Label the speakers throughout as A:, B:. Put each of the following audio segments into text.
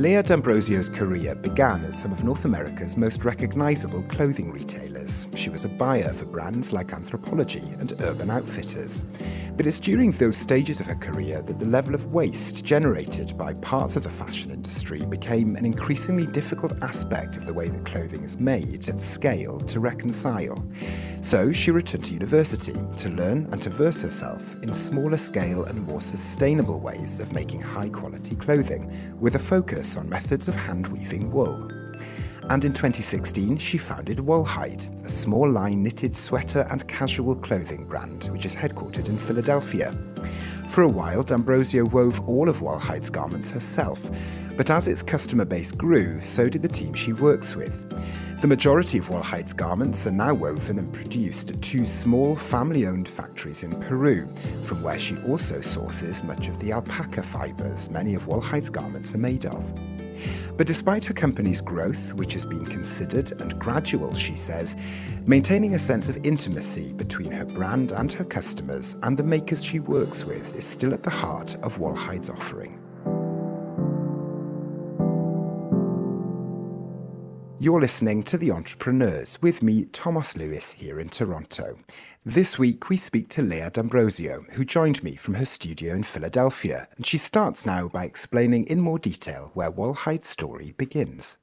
A: Lea D'Ambrosio's career began at some of North America's most recognizable clothing retailers. She was a buyer for brands like Anthropologie and Urban Outfitters. But it's during those stages of her career that the level of waste generated by parts of the fashion industry became an increasingly difficult aspect of the way that clothing is made at scale to reconcile. So she returned to university to learn and to verse herself in smaller scale and more sustainable ways of making high quality clothing, with a focus on methods of hand weaving wool. And in 2016, she founded Wol Hide, a small line knitted sweater and casual clothing brand, which is headquartered in Philadelphia. For a while, D'Ambrosio wove all of Wol Hide's garments herself, but as its customer base grew, so did the team she works with. The majority of Wol Hide's garments are now woven and produced at two small family owned factories in Peru, from where she also sources much of the alpaca fibres many of Wol Hide's garments are made of. But despite her company's growth, which has been considered and gradual, she says, maintaining a sense of intimacy between her brand and her customers and the makers she works with is still at the heart of Wol Hide's offering. You're listening to The Entrepreneurs with me, Tomos Lewis, here in Toronto. This week we speak to Lea D'Ambrosio, who joined me from her studio in Philadelphia, and she starts now by explaining in more detail where Wol Hide's story begins.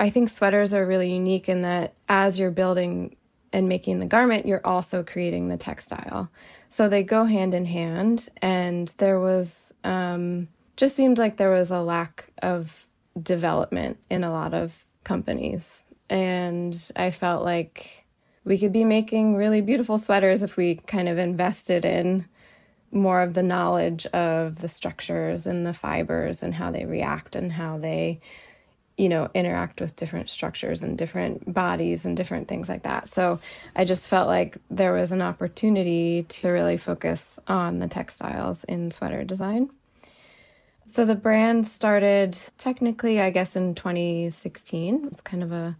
B: I think sweaters are really unique in that as you're building and making the garment, you're also creating the textile. So they go hand in hand, and there was um, just seemed like there was a lack of development in a lot of companies. And I felt like we could be making really beautiful sweaters if we kind of invested in more of the knowledge of the structures and the fibers and how they react and how they you know interact with different structures and different bodies and different things like that so i just felt like there was an opportunity to really focus on the textiles in sweater design so the brand started technically, I guess, in 2016. It was kind of a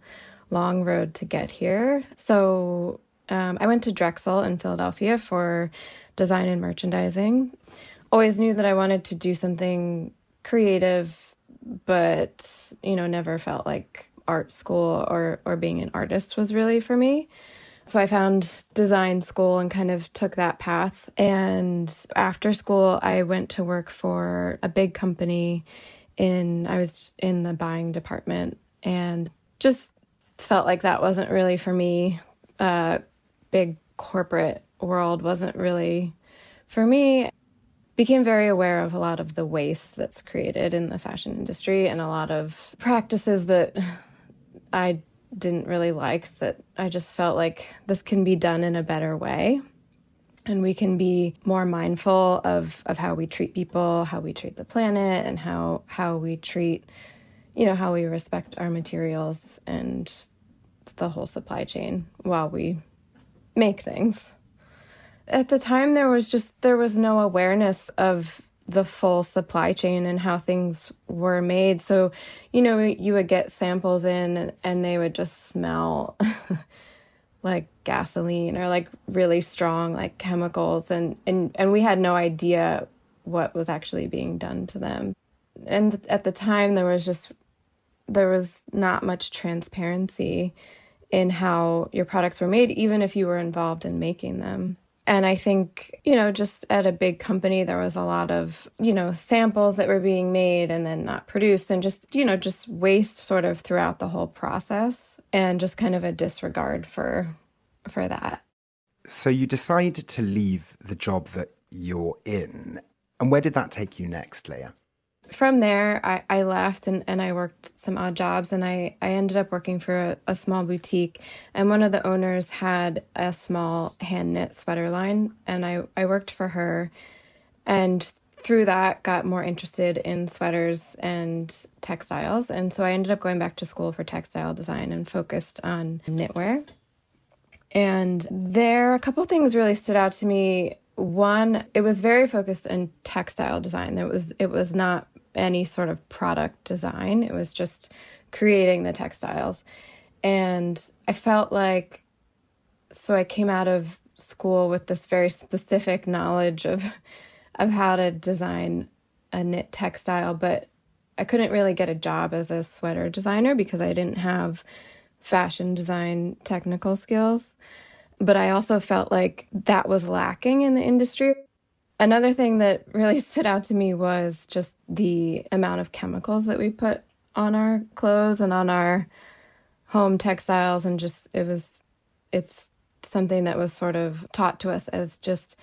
B: long road to get here. So um, I went to Drexel in Philadelphia for design and merchandising. Always knew that I wanted to do something creative, but you know, never felt like art school or or being an artist was really for me. So I found design school and kind of took that path. And after school, I went to work for a big company in I was in the buying department and just felt like that wasn't really for me. Uh, big corporate world wasn't really for me. Became very aware of a lot of the waste that's created in the fashion industry and a lot of practices that I didn't really like that I just felt like this can be done in a better way and we can be more mindful of of how we treat people, how we treat the planet and how how we treat you know how we respect our materials and the whole supply chain while we make things. At the time there was just there was no awareness of the full supply chain and how things were made. So, you know, you would get samples in and they would just smell like gasoline or like really strong like chemicals and and and we had no idea what was actually being done to them. And at the time there was just there was not much transparency in how your products were made even if you were involved in making them. And I think, you know, just at a big company, there was a lot of, you know, samples that were being made and then not produced and just, you know, just waste sort of throughout the whole process and just kind of a disregard for for that.
A: So you decided to leave the job that you're in. And where did that take you next, Lea?
B: From there, I, I left and, and I worked some odd jobs and I, I ended up working for a, a small boutique. And one of the owners had a small hand knit sweater line. And I, I worked for her. And through that, got more interested in sweaters and textiles. And so I ended up going back to school for textile design and focused on knitwear. And there, a couple things really stood out to me one it was very focused on textile design it was it was not any sort of product design. It was just creating the textiles. And I felt like, so I came out of school with this very specific knowledge of of how to design a knit textile, but I couldn't really get a job as a sweater designer because I didn't have fashion design technical skills. But I also felt like that was lacking in the industry. Another thing that really stood out to me was just the amount of chemicals that we put on our clothes and on our home textiles and just it was it's something that was sort of taught to us as just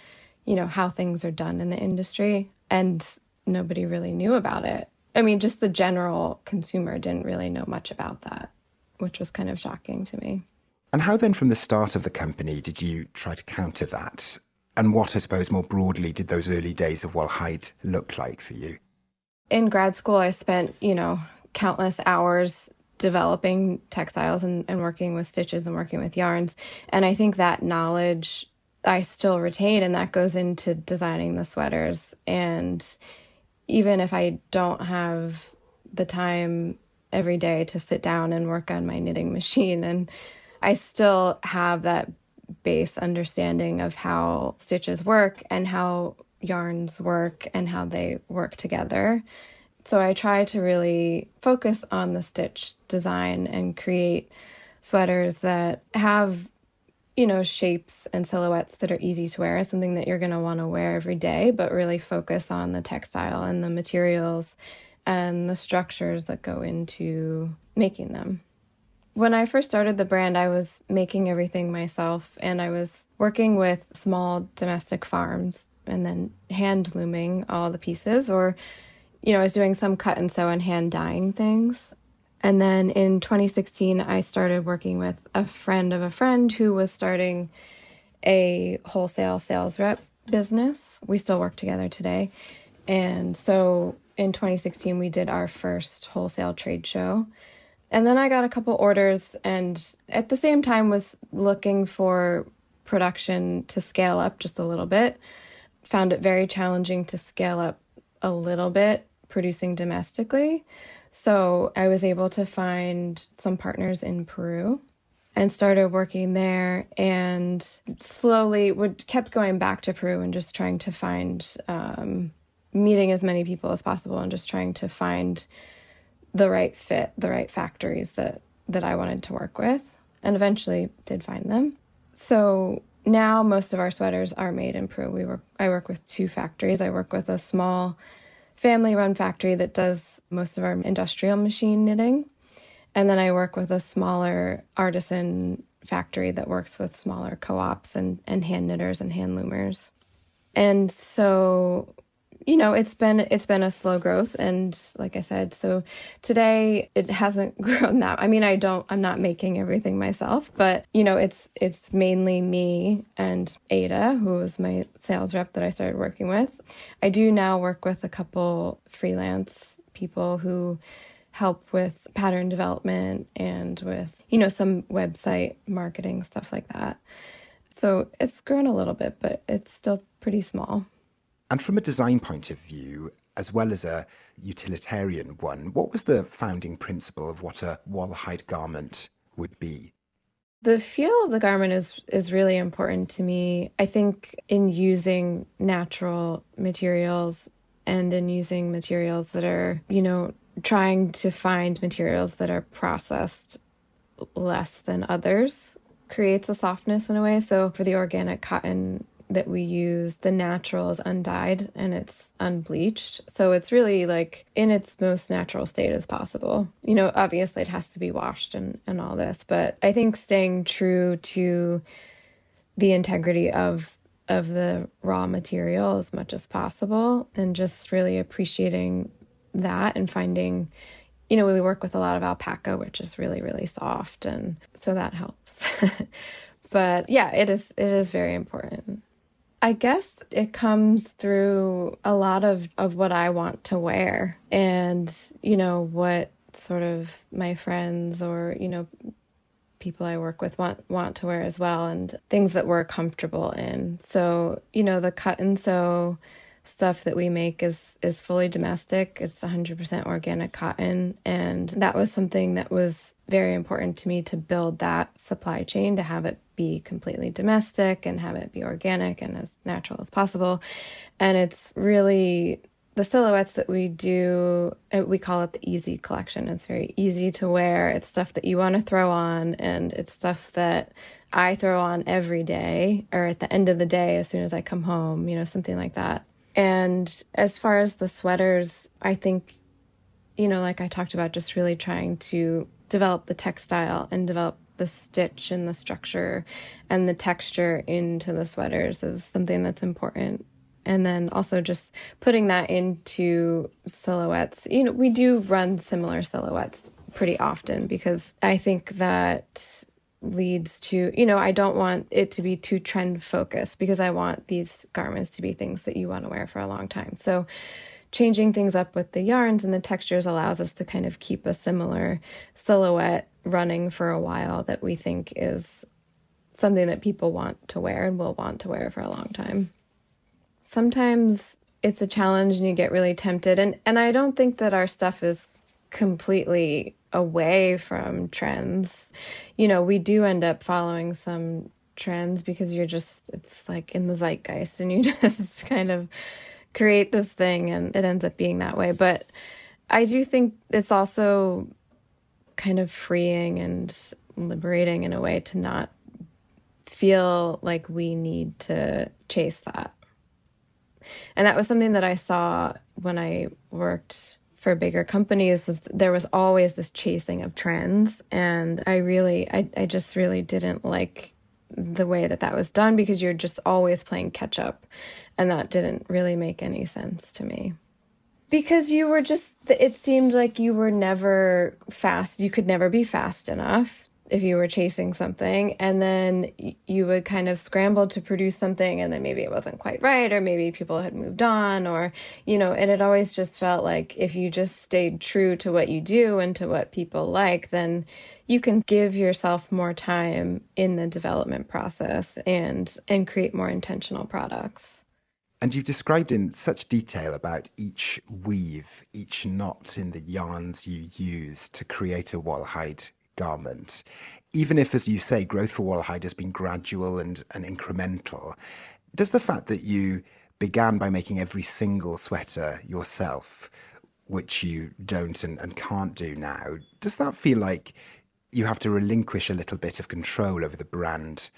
B: you know how things are done in the industry and nobody really knew about it. I mean just the general consumer didn't really know much about that which was kind of shocking to me.
A: And how then from the start of the company did you try to counter that and what i suppose more broadly did those early days of Wol Hide look like for you
B: in grad school i spent you know countless hours developing textiles and, and working with stitches and working with yarns. And I think that knowledge I still retain, and that goes into designing the sweaters. And even if I don't have the time every day to sit down and work on my knitting machine, and I still have that base understanding of how stitches work and how yarns work and how they work together. So I try to really focus on the stitch design and create sweaters that have you know shapes and silhouettes that are easy to wear something that you're going to want to wear every day but really focus on the textile and the materials and the structures that go into making them when I first started the brand, I was making everything myself and I was working with small domestic farms and then hand looming all the pieces or you know, I was doing some cut and sew and hand dyeing things. And then in 2016, I started working with a friend of a friend who was starting a wholesale sales rep business. We still work together today. And so in 2016, we did our first wholesale trade show. And then I got a couple orders, and at the same time, was looking for production to scale up just a little bit. Found it very challenging to scale up a little bit producing domestically. So I was able to find some partners in Peru and started working there and slowly would kept going back to Peru and just trying to find um, meeting as many people as possible and just trying to find the right fit, the right factories that that I wanted to work with and eventually did find them. So now most of our sweaters are made in Peru. We work I work with two factories. I work with a small family run factory that does most of our industrial machine knitting. And then I work with a smaller artisan factory that works with smaller co ops and, and hand knitters and hand loomers. And so you know it's been it's been a slow growth. And like i said so today it hasn't grown that i mean i don't i'm not making everything myself but you know it's it's mainly me and ada who was my sales rep that i started working with. I do now work with a couple freelance people who help with pattern development and with you know some website marketing stuff like that. So it's grown a little bit but it's still pretty small
A: and from a design point of view, as well as a utilitarian one, what was the founding principle of what a Wol Hide garment would be?
B: The feel of the garment is is really important to me. I think in using natural materials and in using materials that are, you know, trying to find materials that are processed less than others creates a softness in a way. So for the organic cotton that we use, the natural is undyed and it's unbleached. So it's really like in its most natural state as possible. You know, obviously it has to be washed and, and all this, but I think staying true to the integrity of of the raw material as much as possible and just really appreciating that and finding you know we work with a lot of alpaca which is really really soft and so that helps but yeah it is it is very important I guess it comes through a lot of, of what I want to wear and, you know, what sort of my friends or, you know, people I work with want want to wear as well and things that we're comfortable in. So, you know, the cut and sew stuff that we make is is fully domestic. It's 100% organic cotton and that was something that was very important to me to build that supply chain to have it be completely domestic and have it be organic and as natural as possible. And it's really the silhouettes that we do, uh, we call it the easy collection. It's very easy to wear. It's stuff that you want to throw on, and it's stuff that I throw on every day or at the end of the day as soon as I come home, you know, something like that. And as far as the sweaters, I think, you know, like I talked about, just really trying to develop the textile and develop the stitch and the structure and the texture into the sweaters is something that's important and then also just putting that into silhouettes. You know, we do run similar silhouettes pretty often because I think that leads to, you know, I don't want it to be too trend focused because I want these garments to be things that you want to wear for a long time. So changing things up with the yarns and the textures allows us to kind of keep a similar silhouette running for a while that we think is something that people want to wear and will want to wear for a long time sometimes it's a challenge and you get really tempted and and I don't think that our stuff is completely away from trends. You know, we do end up following some trends because you're just it's like in the zeitgeist and you just kind of create this thing and it ends up being that way. But I do think it's also kind of freeing and liberating in a way to not feel like we need to chase that. And that was something that I saw when I worked for bigger companies was there was always this chasing of trends. And I really I I just really didn't like the way that that was done because you're just always playing catch up. And that didn't really make any sense to me. Because you were just it seemed like you were never fast you could never be fast enough if you were chasing something and then you would kind of scramble to produce something and then maybe it wasn't quite right or maybe people had moved on or you know and it always just felt like if you just stayed true to what you do and to what people like then you can give yourself more time in the development process and and create more intentional products.
A: And you've described in such detail about each weave, each knot in the yarns you use to create a Wol Hide garment, even if, as you say, growth for Wol Hide has been gradual and, and incremental, does the fact that you began by making every single sweater yourself, which you don't and, and can't do now, does that feel like you have to relinquish a little bit of control over the brand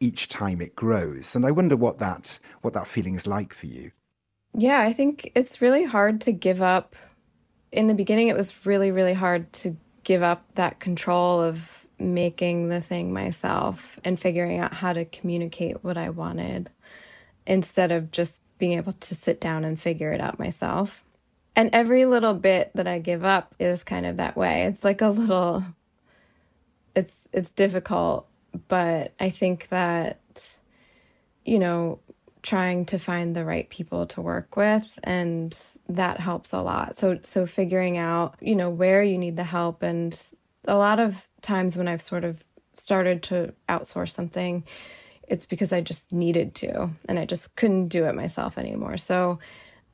A: each time it grows? And I wonder what that what that feeling is like for you.
B: Yeah, I think it's really hard to give up. In the beginning, it was really, really hard to give up that control of making the thing myself and figuring out how to communicate what I wanted instead of just being able to sit down and figure it out myself. And every little bit that I give up is kind of that way. It's like a little it's it's difficult, but I think that you know, trying to find the right people to work with and that helps a lot. So so figuring out you know where you need the help and a lot of times when i've sort of started to outsource something it's because i just needed to and i just couldn't do it myself anymore. So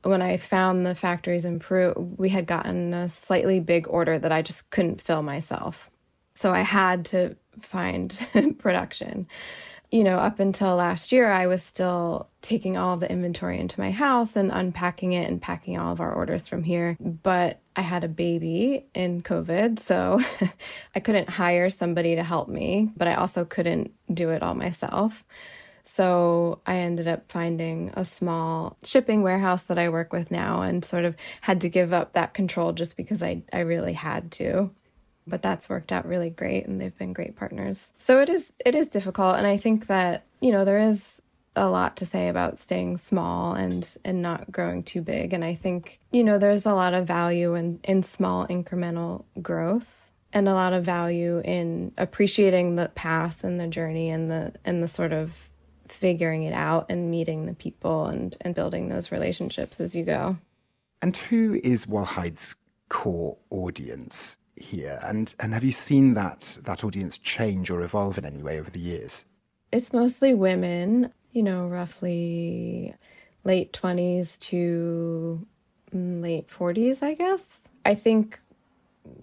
B: when i found the factories in peru we had gotten a slightly big order that i just couldn't fill myself. So i had to find production you know, up until last year, I was still taking all the inventory into my house and unpacking it and packing all of our orders from here. But I had a baby in COVID, so I couldn't hire somebody to help me, but I also couldn't do it all myself. So I ended up finding a small shipping warehouse that I work with now and sort of had to give up that control just because I, I really had to but that's worked out really great and they've been great partners. So it is it is difficult and I think that, you know, there is a lot to say about staying small and and not growing too big and I think, you know, there's a lot of value in in small incremental growth and a lot of value in appreciating the path and the journey and the and the sort of figuring it out and meeting the people and and building those relationships as you go.
A: And who is Wol Hide's core audience? Here, and and have you seen that that audience change or evolve in any way over the years?
B: It's mostly women, you know, roughly late twenties to mm, late forties, I guess. I think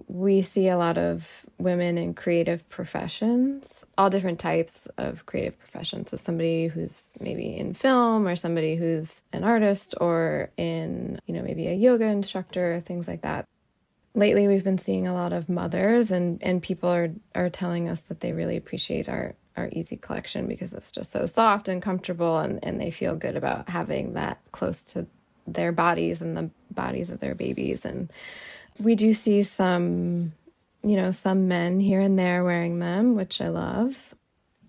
B: we see a lot of women in creative professions, all different types of creative professions. So somebody who's maybe in film or somebody who's an artist or in, you know, maybe a yoga instructor, things like that. Lately we've been seeing a lot of mothers and and people are are telling us that they really appreciate our our easy collection because it's just so soft and comfortable and and they feel good about having that close to their bodies and the bodies of their babies and we do see some, you know, some men here and there wearing them, which I love.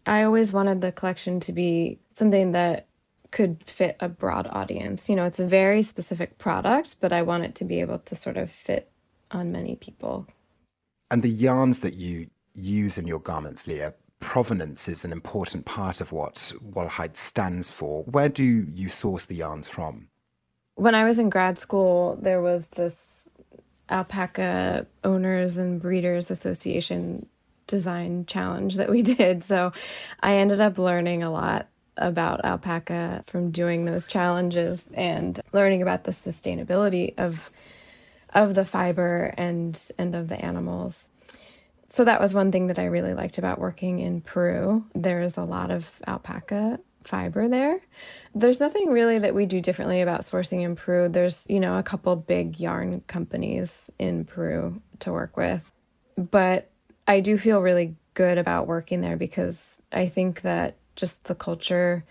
B: I always wanted the collection to be something that could fit a broad audience. You know, it's a very specific product, but I want it to be able to sort of fit on many people.
A: And the yarns that you use in your garments, Lea, provenance is an important part of what Wol Hide stands for. Where do you source the yarns from?
B: When I was in grad school, there was this alpaca owners and breeders association design challenge that we did so i ended up learning a lot about alpaca from doing those challenges and learning about the sustainability of of the fiber and and of the animals so that was one thing that i really liked about working in peru there is a lot of alpaca fiber there. There's nothing really that we do differently about sourcing in Peru. There's, you know, a couple big yarn companies in Peru to work with. But I do feel really good about working there because I think that just the culture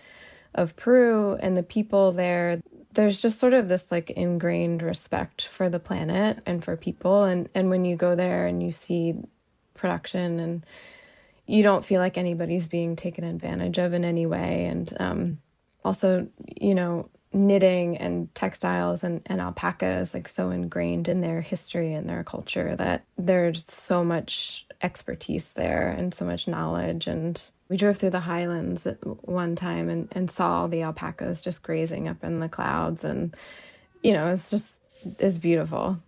B: of Peru and the people there, there's just sort of this like ingrained respect for the planet and for people and and when you go there and you see production and you don't feel like anybody's being taken advantage of in any way. And um, also, you know, knitting and textiles and, and alpaca is like so ingrained in their history and their culture that there's so much expertise there and so much knowledge. And we drove through the highlands at one time and, and saw the alpacas just grazing up in the clouds. And, you know, it's just is beautiful.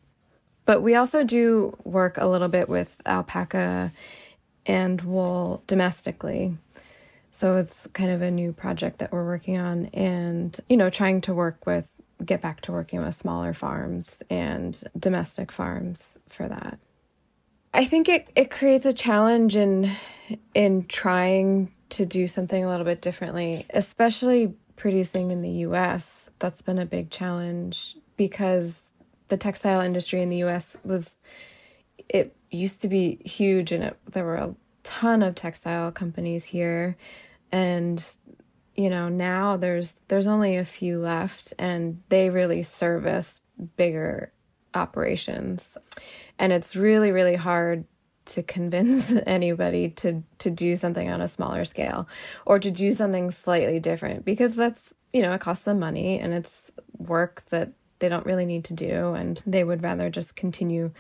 B: But we also do work a little bit with alpaca and wool domestically. So it's kind of a new project that we're working on and, you know, trying to work with, get back to working with smaller farms and domestic farms for that. I think it, it creates a challenge in in trying to do something a little bit differently, especially producing in the US. That's been a big challenge because the textile industry in the US was it used to be huge and it, there were a ton of textile companies here and you know now there's there's only a few left and they really service bigger operations and it's really really hard to convince anybody to to do something on a smaller scale or to do something slightly different because that's you know it costs them money and it's work that they don't really need to do and they would rather just continue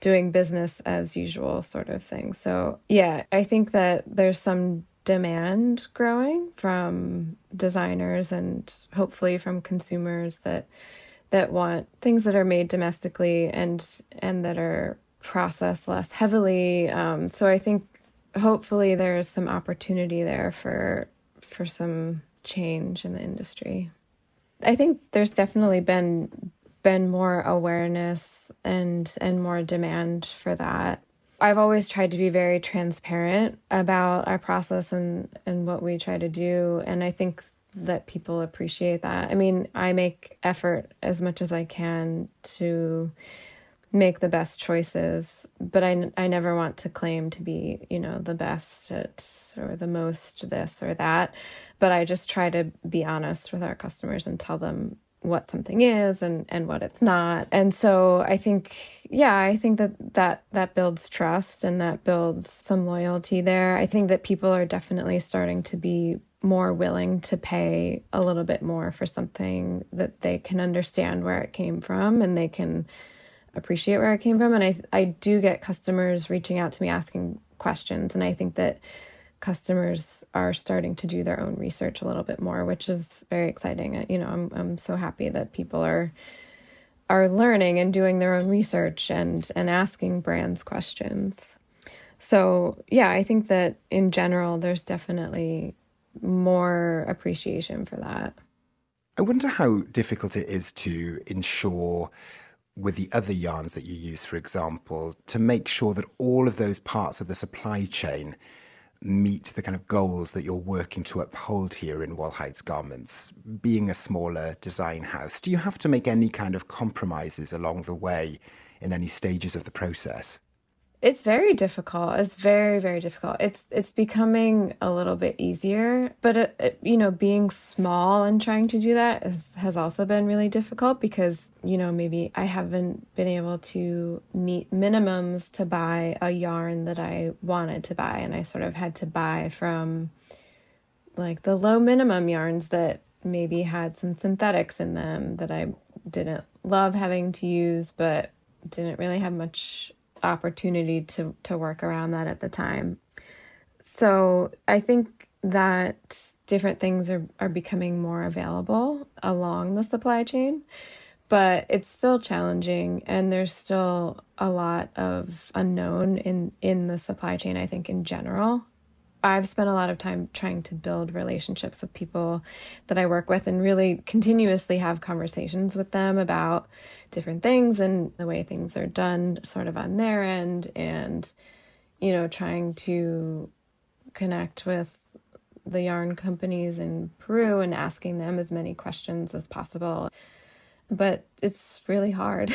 B: doing business as usual sort of thing. So, yeah, I think that there's some demand growing from designers and hopefully from consumers that that want things that are made domestically and and that are processed less heavily. Um, so I think hopefully there's some opportunity there for for some change in the industry. I think there's definitely been been more awareness and and more demand for that. I've always tried to be very transparent about our process and and what we try to do and I think that people appreciate that. I mean, I make effort as much as I can to make the best choices, but I, I never want to claim to be, you know, the best at or the most this or that. But I just try to be honest with our customers and tell them what something is and and what it's not. And so i think yeah i think that that that builds trust and that builds some loyalty there. I think that people are definitely starting to be more willing to pay a little bit more for something that they can understand where it came from and they can appreciate where it came from. And i i do get customers reaching out to me asking questions. And i think that customers are starting to do their own research a little bit more, which is very exciting. You know, I'm I'm so happy that people are are learning and doing their own research and and asking brands questions. So, yeah, I think that in general there's definitely more appreciation for that.
A: I wonder how difficult it is to ensure with the other yarns that you use, for example, to make sure that all of those parts of the supply chain meet the kind of goals that you're working to uphold here in Wol Hide's Garments, being a smaller design house? Do you have to make any kind of compromises along the way in any stages of the process?
B: It's very difficult. It's very very difficult. It's it's becoming a little bit easier, but it, it, you know, being small and trying to do that is, has also been really difficult because you know maybe I haven't been able to meet minimums to buy a yarn that I wanted to buy, and I sort of had to buy from like the low minimum yarns that maybe had some synthetics in them that I didn't love having to use, but didn't really have much opportunity to to work around that at the time. So I think that different things are, are becoming more available along the supply chain, but it's still challenging and there's still a lot of unknown in, in the supply chain, I think, in general. I've spent a lot of time trying to build relationships with people that I work with and really continuously have conversations with them about different things and the way things are done sort of on their end and you know trying to connect with the yarn companies in Peru and asking them as many questions as possible. But it's really hard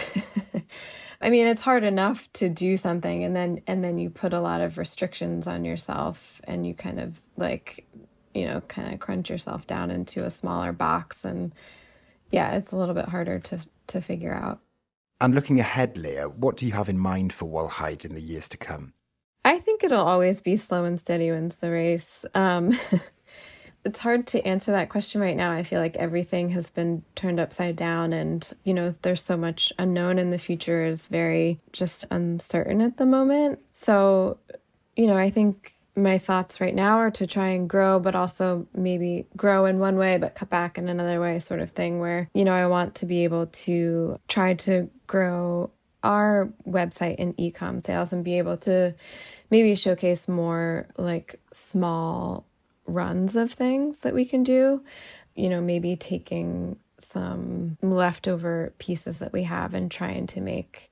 B: I mean, it's hard enough to do something and then and then you put a lot of restrictions on yourself and you kind of like, you know, kind of crunch yourself down into a smaller box and yeah, it's a little bit harder to to figure out.
A: And looking ahead, Lea, what do you have in mind for Wol Hide in the years to come?
B: I think it'll always be slow and steady wins the race. Um, it's hard to answer that question right now. I feel like everything has been turned upside down, and you know, there's so much unknown, and the future is very just uncertain at the moment. So, you know, I think my thoughts right now are to try and grow, but also maybe grow in one way, but cut back in another way, sort of thing, where, you know, I want to be able to try to grow our website and e-com sales and be able to maybe showcase more like small runs of things that we can do. You know, maybe taking some leftover pieces that we have and trying to make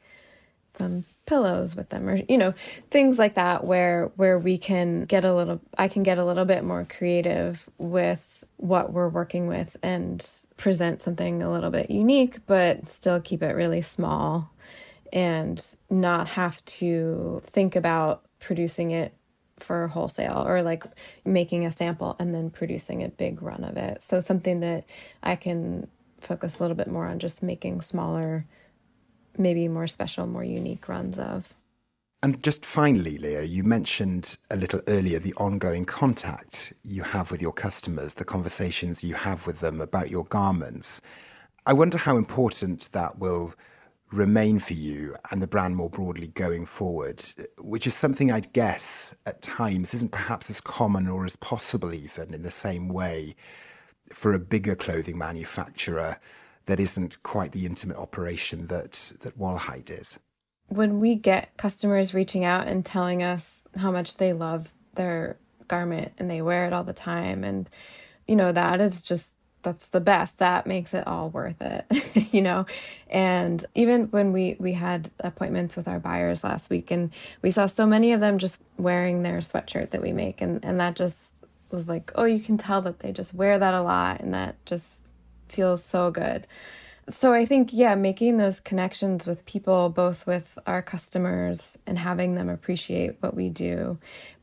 B: some pillows with them or you know things like that where where we can get a little I can get a little bit more creative with what we're working with and present something a little bit unique but still keep it really small and not have to think about producing it for wholesale or like making a sample and then producing a big run of it. So something that I can focus a little bit more on just making smaller, maybe more special, more unique runs of.
A: And just finally, Lea, you mentioned a little earlier the ongoing contact you have with your customers, the conversations you have with them about your garments. I wonder how important that will remain for you and the brand more broadly going forward, which is something I'd guess at times isn't perhaps as common or as possible, even in the same way for a bigger clothing manufacturer that isn't quite the intimate operation that, that Wol Hide is.
B: When we get customers reaching out and telling us how much they love their garment and they wear it all the time, and you know, that is just that's the best. That makes it all worth it you know? And even when we we had appointments with our buyers last week and we saw so many of them just wearing their sweatshirt that we make and and that just was like oh you can tell that they just wear that a lot and that just feels so good. So i think yeah making those connections with people both with our customers and having them appreciate what we do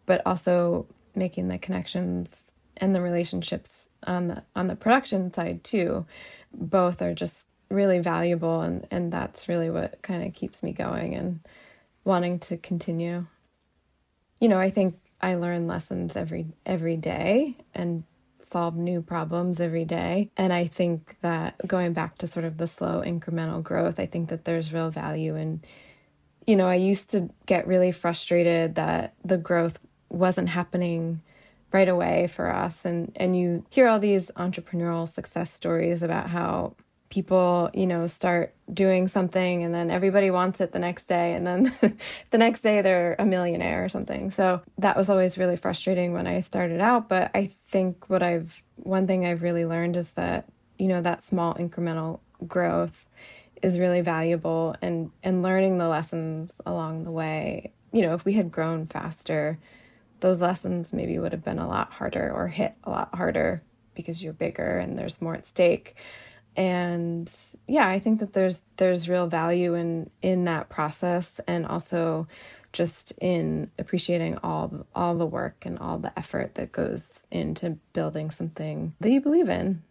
B: but also making the connections and the relationships on the on the production side too both are just really valuable and and that's really what kind of keeps me going and wanting to continue. You know i think i learn lessons every every day and solve new problems every day. And i think that going back to sort of the slow incremental growth i think that there's real value in you know i used to get really frustrated that the growth wasn't happening right away for us. And and you hear all these entrepreneurial success stories about how people you know start doing something and then everybody wants it the next day and then the next day they're a millionaire or something. So that was always really frustrating when i started out. But i think what i've one thing i've really learned is that you know that small incremental growth is really valuable and and learning the lessons along the way. You know, if we had grown faster, those lessons maybe would have been a lot harder or hit a lot harder because you're bigger and there's more at stake. And yeah, I think that there's there's real value in in that process and also just in appreciating all all the work and all the effort that goes into building something that you believe in.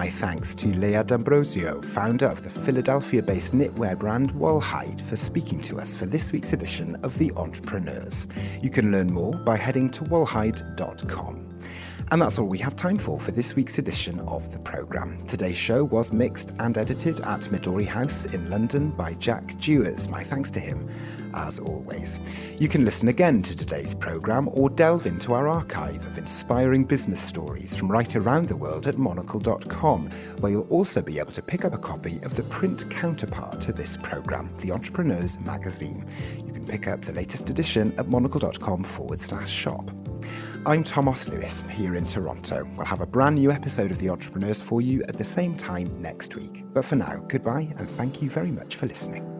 A: My thanks to Lea D'Ambrosio, founder of the Philadelphia based knitwear brand Wol Hide, for speaking to us for this week's edition of The Entrepreneurs. You can learn more by heading to wolhide.com. And that's all we have time for for this week's edition of the programme. Today's show was mixed and edited at Midori House in London by Jack Jewers. My thanks to him, as always. You can listen again to today's programme or delve into our archive of inspiring business stories from right around the world at monocle.com, where you'll also be able to pick up a copy of the print counterpart to this programme, The Entrepreneurs Magazine. You can pick up the latest edition at monocle.com forward slash shop. I'm Tomos Lewis here in Toronto. We'll have a brand new episode of The Entrepreneurs for you at the same time next week. But for now, goodbye and thank you very much for listening.